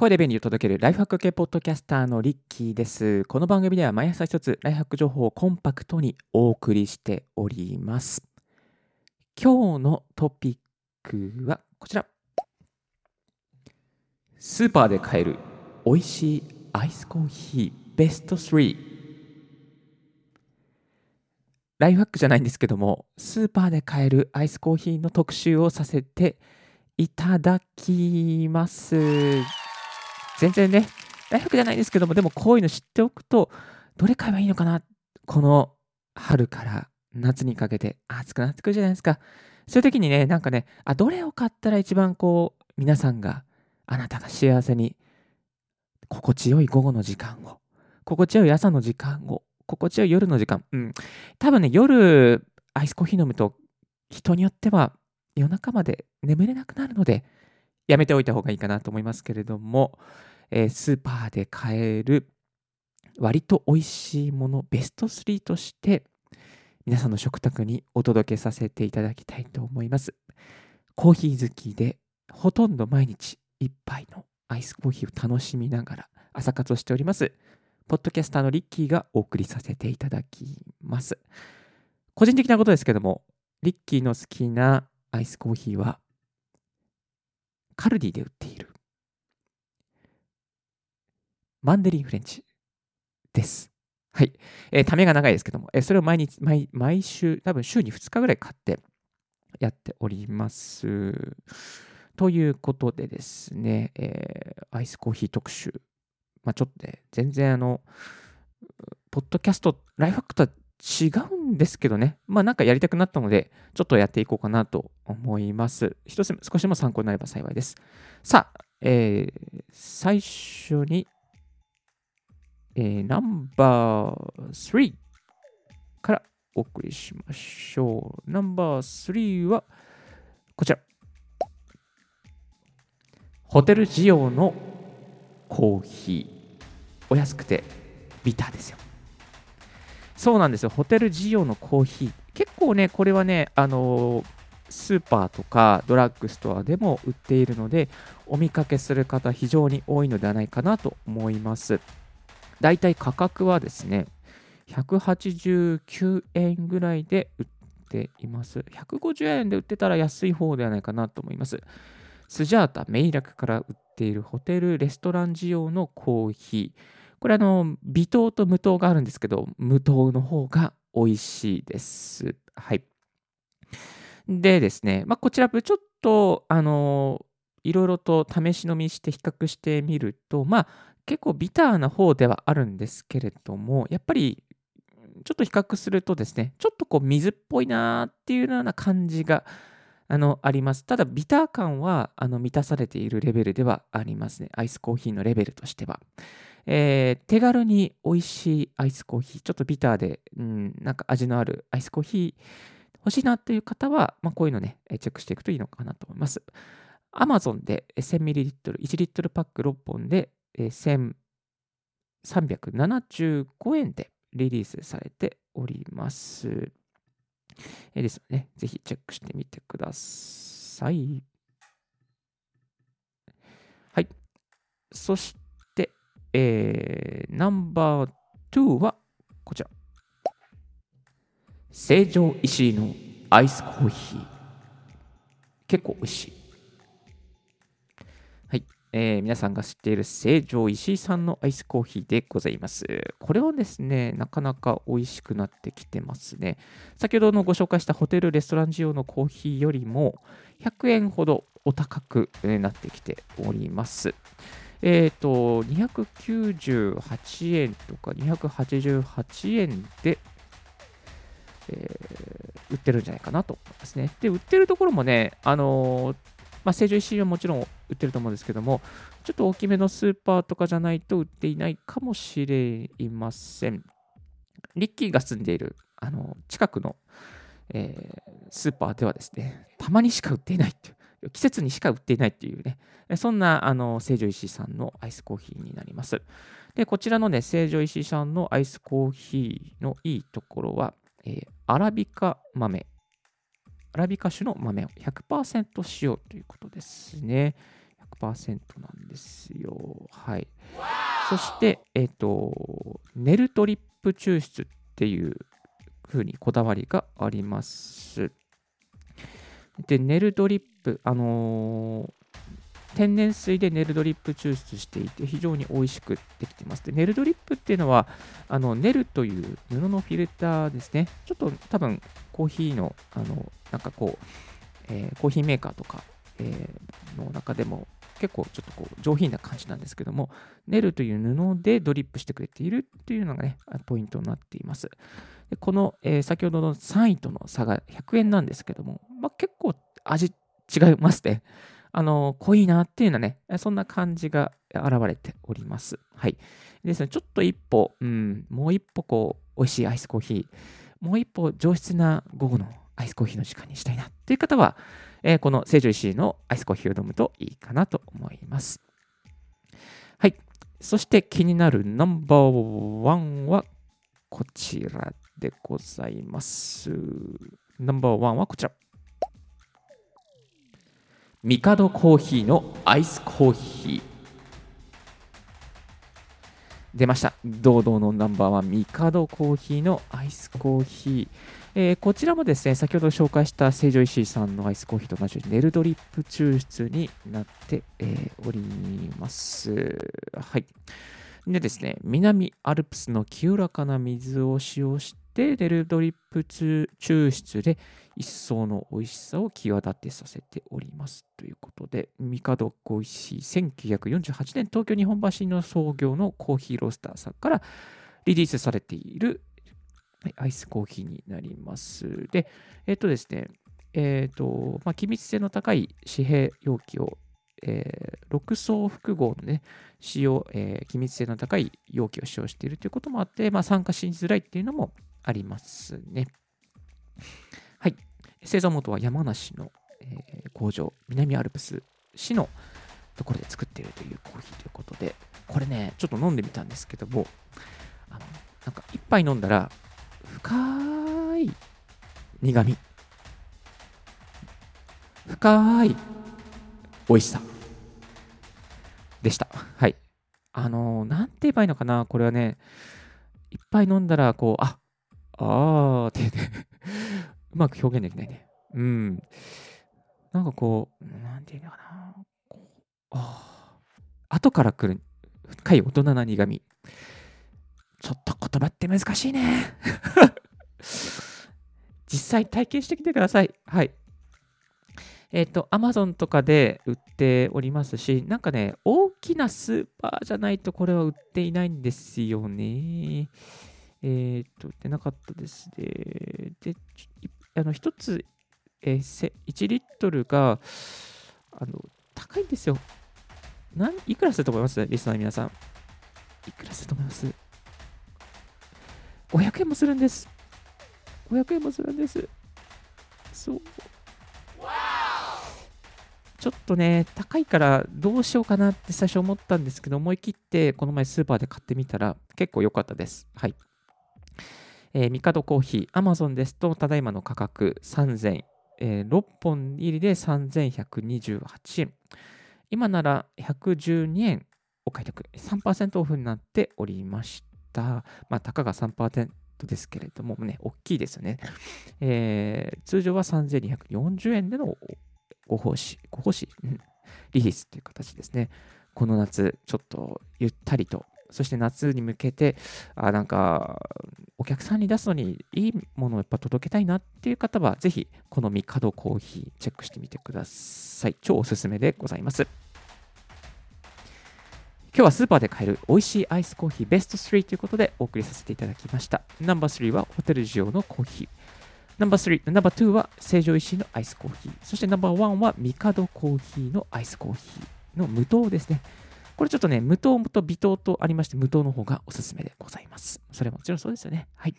声で便利を届けるライフハック系ポッドキャスターのリッキーです。この番組では毎朝一つライフハック情報をコンパクトにお送りしております。今日のトピックはこちら。スーパーで買える美味しいアイスコーヒーベスト3。ライフハックじゃないんですけども、スーパーで買えるアイスコーヒーの特集をさせていただきます。全然ね、ライフハックじゃないですけども、でもこういうの知っておくと、どれ買えばいいのかなこの春から夏にかけて暑くなってくるじゃないですか。そういう時にね、なんかね、あ、どれを買ったら一番こう、皆さんが、あなたが幸せに、心地よい午後の時間を、心地よい朝の時間を、心地よい夜の時間。うん。多分ね、夜、アイスコーヒー飲むと、人によっては夜中まで眠れなくなるので、やめておいた方がいいかなと思いますけれども、えースーパーで買える割と美味しいものベスト3として皆さんの食卓にお届けさせていただきたいと思います。コーヒー好きでほとんど毎日一杯のアイスコーヒーを楽しみながら朝活をしております。ポッドキャスターのリッキーがお送りさせていただきます。個人的なことですけども、リッキーの好きなアイスコーヒーはカルディで売っているマンデリンフレンチです。はい。えーためが長いですけども、えーそれを毎日、毎毎週、多分週に2日ぐらい買ってやっております。ということでですね、えーアイスコーヒー特集。まあちょっとね、全然あの、ポッドキャスト、ライフハックとは違うんですけどね、まあなんかやりたくなったので、ちょっとやっていこうかなと思います。一つ少しでも参考になれば幸いです。さあ、えー最初に、えーナンバー3からお送りしましょう。ナンバー3はこちら。ホテル仕様のコーヒー。お安くてビターですよ。そうなんですよ。ホテル仕様のコーヒー。結構ね、これはね、あのースーパーとかドラッグストアでも売っているので、お見かけする方非常に多いのではないかなと思います。だいたい価格はですね、189円ぐらいで売っています。150円で売ってたら安い方ではないかなと思います。スジャータ、メイラクから売っているホテル、レストラン仕様のコーヒー。これあの、微糖と無糖があるんですけど、無糖の方が美味しいです。はい。でですね、まあ、こちらちょっと、あの、いろいろと試し飲みして比較してみると、まあ、結構ビターな方ではあるんですけれども、やっぱりちょっと比較するとですね、ちょっとこう水っぽいなーっていうような感じがあのあります。ただ、ビター感はあの満たされているレベルではありますね。アイスコーヒーのレベルとしては。えー手軽に美味しいアイスコーヒー、ちょっとビターで、うん、なんか味のあるアイスコーヒー欲しいなっていう方は、まあ、こういうのね、チェックしていくといいのかなと思います。Amazon で 1000ml、1リットルパック6本でえ1375円でリリースされております。えーですので、ね、ぜひチェックしてみてください。はい。そして、えーナンバー2はこちら。成城石井のアイスコーヒー。結構美味しい。えー皆さんが知っている成城石井さんのアイスコーヒーでございます。これはですね、なかなか美味しくなってきてますね。先ほどのご紹介したホテル、レストラン仕様のコーヒーよりも100円ほどお高くなってきております。えっ、と、298円とか288円で、えー売ってるんじゃないかなと思いますね。で、売ってるところもね、あのーまあ、成城石井はもちろん売ってると思うんですけども、ちょっと大きめのスーパーとかじゃないと売っていないかもしれません。リッキーが住んでいるあの近くの、えースーパーではですね、たまにしか売っていないっていう、季節にしか売っていないっていうね、そんなあの成城石井さんのアイスコーヒーになります。で、こちらのね、成城石井さんのアイスコーヒーのいいところは、えーアラビカ豆、アラビカ種の豆を100%使用ということですね。なんですよ。はい。そして、えっ、ー、と、ネルトリップ抽出っていう風にこだわりがあります。で、ネルドリップ、あのー、天然水でネルドリップ抽出していて非常に美味しくできてます。でネルドリップっていうのはあのネルという布のフィルターですね。ちょっと多分コーヒーのあのなんかこう、えー、コーヒーメーカーとか、えー、の中でも結構ちょっとこう上品な感じなんですけども、ネルという布でドリップしてくれているっていうのがね、ポイントになっています。でこの、えー、先ほどの3位との差が100円なんですけども、まあ、結構味違いますね。あの、濃いなっていうのはね、そんな感じが現れております。はい。ですね、ちょっと一歩、うん、もう一歩こう、美味しいアイスコーヒー、もう一歩上質な午後のアイスコーヒーの時間にしたいなっていう方は、えー、この成城石井のアイスコーヒーを飲むといいかなと思います。はい。そして気になるナンバーワンはこちらでございます。ナンバーワンはこちら。ミカドコーヒーのアイスコーヒー。出ました。堂々のナンバーワン、ミカドコーヒーのアイスコーヒー。えー、こちらもですね、先ほど紹介した成城石井さんのアイスコーヒーと同じようにネルドリップ抽出になって、えー、おります。はい。でですね、南アルプスの清らかな水を使用して、ネルドリップ抽出で一層の美味しさを際立てさせております。ということで、ミカドコーヒー1948年東京日本橋の創業のコーヒーロースターさんからリリースされているアイスコーヒーになります。で、えっ、とですね、えっ、と、まあ、機密性の高い紙幣容器を、えー、6層複合のね、使用、えー、機密性の高い容器を使用しているということもあって、まあ、参加しづらいっていうのもありますね。はい。製造元は山梨の、えー、工場、南アルプス市のところで作っているというコーヒーということで、これね、ちょっと飲んでみたんですけども、あのなんか一杯飲んだら、深い苦味、深い美味しさでした。はい。あのー、なんて言えばいいのかな、これはね、いっぱい飲んだら、こう、ああーってうまく表現できないね。うん。なんかこう、なんていうのかな。あ後から来る深い大人な苦味。ちょっと言葉って難しいね。実際体験してきてください。はい。えっ、ー、と、Amazon とかで売っておりますし、なんかね、大きなスーパーじゃないとこれは売っていないんですよね。えっ、と、売ってなかったですね。で、あの、一つ、えー、1リットルが、あの、高いんですよ。なんいくらすると思います？リスナーの皆さん。いくらすると思います ?500 円もするんです。500円もするんです。そう。ちょっとね、高いからどうしようかなって最初思ったんですけど、思い切ってこの前スーパーで買ってみたら結構良かったです。はい。えー、ミカドコーヒー、アマゾンですと、ただいまの価格3000、えー、6本入りで3128円。今なら112円お買い得、3%オフになっておりました。まあ、たかが3%ですけれども、ね、大きいですよね。えー、通常は3240円でのご奉仕、ご奉仕、うん、リリースという形ですね。この夏、ちょっとゆったりとそして夏に向けて、あなんか、お客さんに出すのにいいものをやっぱ届けたいなっていう方は、ぜひ、このミカドコーヒーチェックしてみてください。超おすすめでございます。今日はスーパーで買える美味しいアイスコーヒーベスト3ということでお送りさせていただきました。ナンバー3はホテルジオのコーヒー。ナンバー3、ナンバー2は成城石井のアイスコーヒー。そしてナンバー1はミカドコーヒーのアイスコーヒーの無糖ですね。これちょっとね、無糖と微糖とありまして、無糖の方がおすすめでございます。それもちろんそうですよね。はい。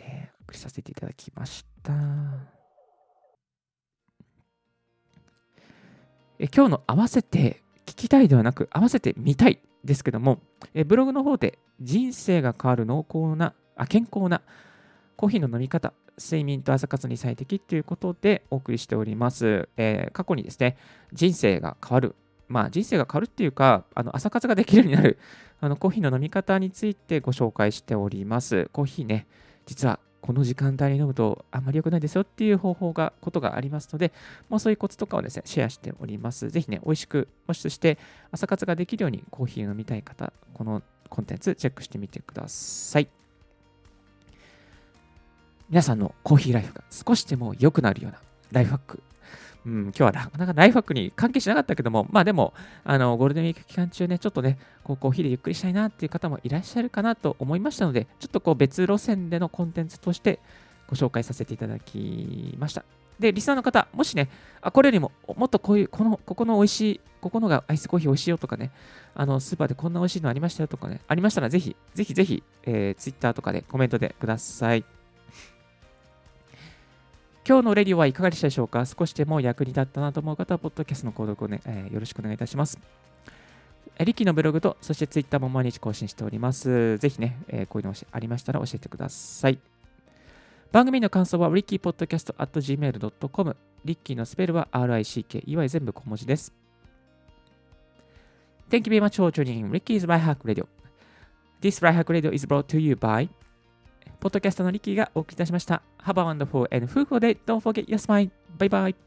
えー、送りさせていただきました。え今日の合わせて聞きたいではなく、合わせて見たいですけども、えブログの方で人生が変わる濃厚な、あ健康なコーヒーの飲み方、睡眠と朝活に最適ということでお送りしております。えー、過去にですね、人生が変わる、まあ人生が変わるっていうか、あの朝活ができるようになる あのコーヒーの飲み方についてご紹介しております。コーヒーね、実はこの時間帯に飲むとあんまり良くないですよっていう方法が、ことがありますので、もうそういうコツとかをですね、シェアしております。ぜひね、美味しく、もしそして朝活ができるようにコーヒーを飲みたい方、このコンテンツチェックしてみてください。皆さんのコーヒーライフが少しでも良くなるようなライフハック。うん、今日はなかなかライフハックに関係しなかったけども、まあでも、あの、ゴールデンウィーク期間中ね、ちょっとね、こうコーヒーでゆっくりしたいなっていう方もいらっしゃるかなと思いましたので、ちょっとこう別路線でのコンテンツとしてご紹介させていただきました。で、リスナーの方、もしね、あこれよりももっとこういう、この、ここの美味しい、ここのがアイスコーヒー美味しいよとかね、あの、スーパーでこんな美味しいのありましたよとかね、ありましたらぜひ、ぜひぜひ、えー、Twitter とかでコメントでください。今日のレディオはいかがでしたでしょうか？少しでも役に立ったなと思う方は、ポッドキャストの購読をね、えー、よろしくお願いいたします。リッキーのブログと、そしてツイッターも毎日更新しております。ぜひね、えー、こういうのありましたら教えてください。番組の感想は rickypodcast.gmail.com リッキーのスペルは RICKEY 全部小文字です。Thank you very much for tuning in Ricky's Right Hack Radio. This Right Hack Radio is brought to you by ポッドキャストのリッキーがお送りいたしました。Have a wonderful and fruitful day. Don't forget your smile. Bye bye.